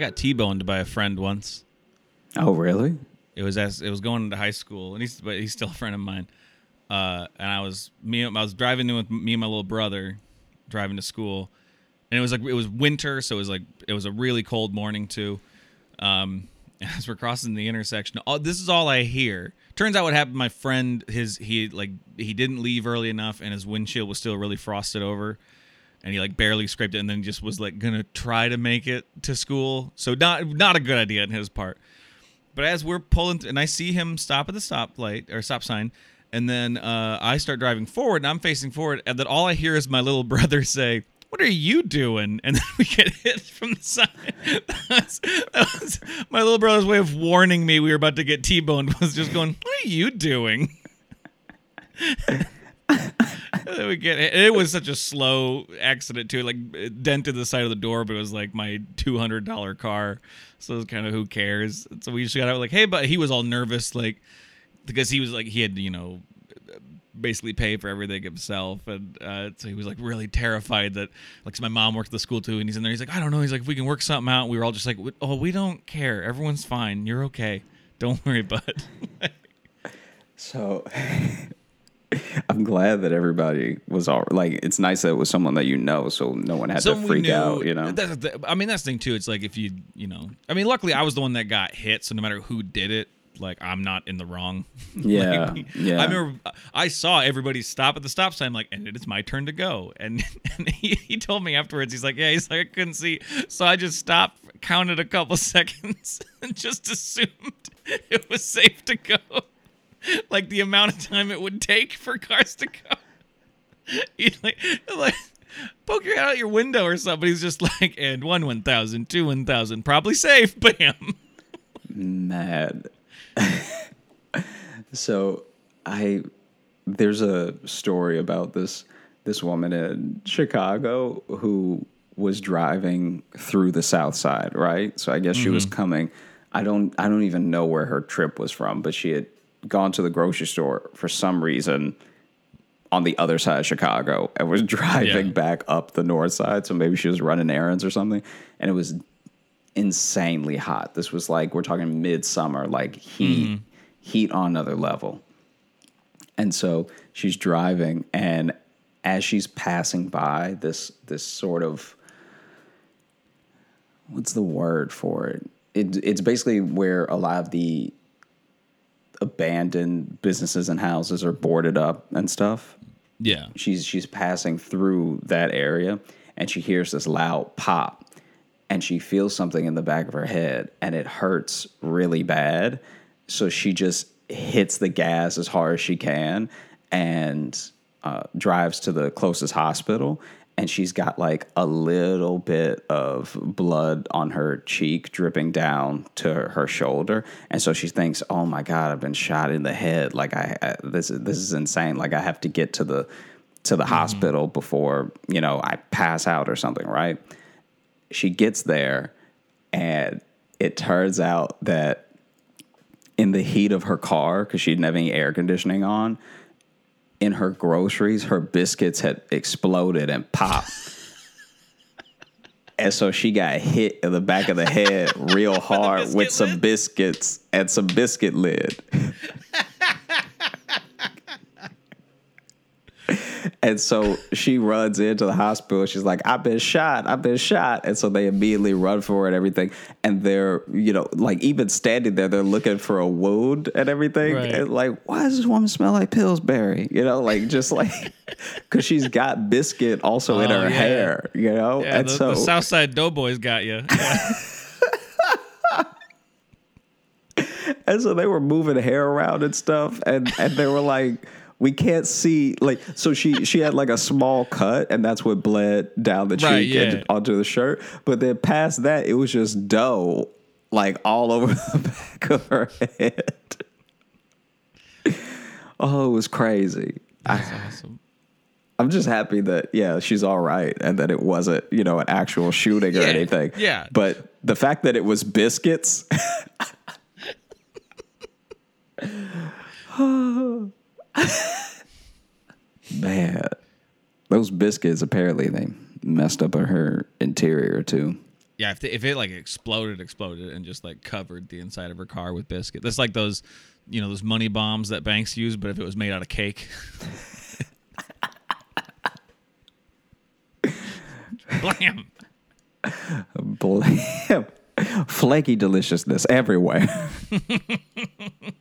got T-boned by a friend once. Oh, really? It was as it was going into high school, and he's but he's still a friend of mine. Uh, and I was me I was driving in with me and my little brother driving to school, and it was like it was winter, so it was like it was a really cold morning too. Um, as we're crossing the intersection, all, this is all I hear. Turns out what happened. My friend, his he like he didn't leave early enough, and his windshield was still really frosted over, and he like barely scraped it, and then just was like gonna try to make it to school. So not not a good idea on his part. But as we're pulling, th- and I see him stop at the stoplight or stop sign, and then uh, I start driving forward, and I'm facing forward, and then all I hear is my little brother say, "What are you doing?" And then we get hit from the side. That was, that was my little brother's way of warning me we were about to get T-boned. Was just going, "What are you doing?" Get hit. It was such a slow accident too. Like it dented the side of the door, but it was like my two hundred dollar car. So it was kind of who cares. So we just got out like, hey, but he was all nervous, like because he was like he had you know basically pay for everything himself, and uh, so he was like really terrified that like 'cause my mom worked at the school too, and he's in there. He's like, I don't know. He's like, if we can work something out. We were all just like, oh, we don't care. Everyone's fine. You're okay. Don't worry, bud. So I'm glad that everybody was all like. It's nice that it was someone that you know, so no one had to Someone we freak knew- out. You know. That's the- I mean, that's the thing too. It's like if you, you know, I mean, luckily I was the one that got hit, so no matter who did it, like I'm not in the wrong. Yeah, Like, yeah. I remember I saw everybody stop at the stop sign, like, and it's my turn to go. And, and he, he told me afterwards, he's like, yeah, he's like, I couldn't see, so I just stopped, counted a couple seconds, and just assumed it was safe to go. Like the amount of time it would take for cars to go. Like like poke your head out your window or something. He's just like, and one one thousand, two one thousand, probably safe. Bam. mad. so I there's a story about this this woman in Chicago who was driving through the south side, right? So I guess she was mm-hmm. coming I don't I don't even know where her trip was from, but she had gone to the grocery store for some reason on the other side of Chicago and was driving Yeah. back up the north side. So maybe she was running errands or something. And it was insanely hot. This was like we're talking midsummer, like heat, mm-hmm. heat on another level. And so she's driving, and as she's passing by this this sort of what's the word for it? it it's basically where a lot of the abandoned businesses and houses are boarded up and stuff Yeah. she's she's passing through that area and she hears this loud pop and she feels something in the back of her head and it hurts really bad so she just hits the gas as hard as she can and uh, drives to the closest hospital and she's got like a little bit of blood on her cheek dripping down to her, shoulder. And so she thinks oh my god i've been shot in the head. Like i, I this is this is insane. Like i have to get to the to the mm-hmm. hospital before you know i pass out or something right? She gets there and it turns out that in the heat of her car because she didn't have any air conditioning on in her groceries her biscuits had exploded and popped and so she got hit in the back of the head real hard with some lid? biscuits and some biscuit lid And so she runs into the hospital. She's like, I've been shot. I've been shot. And so they immediately run for it and everything. And they're, you know, like even standing there, they're looking for a wound and everything. Right. And like, why does this woman smell like Pillsbury? You know, like just like, because she's got biscuit also in Oh, her yeah. hair, you know? Yeah, and the, so the Southside Doughboys got you. And so they were moving hair around and stuff, and and they were like, we can't see like so she she had like a small cut, and that's what bled down the cheek Right, yeah. and onto the shirt. But then past that, it was just dough like all over the back of her head. Oh, it was crazy. That's awesome. I'm just happy that yeah, she's all right and that it wasn't, you know, an actual shooting or anything. yeah. But the fact that it was biscuits Man. Those biscuits apparently they messed up her interior too. Yeah, if, the, if it like exploded, exploded, and just like covered the inside of her car with biscuit. That's like those, you know, those money bombs that banks use, but if it was made out of cake. Blam. Blam. Flaky deliciousness everywhere.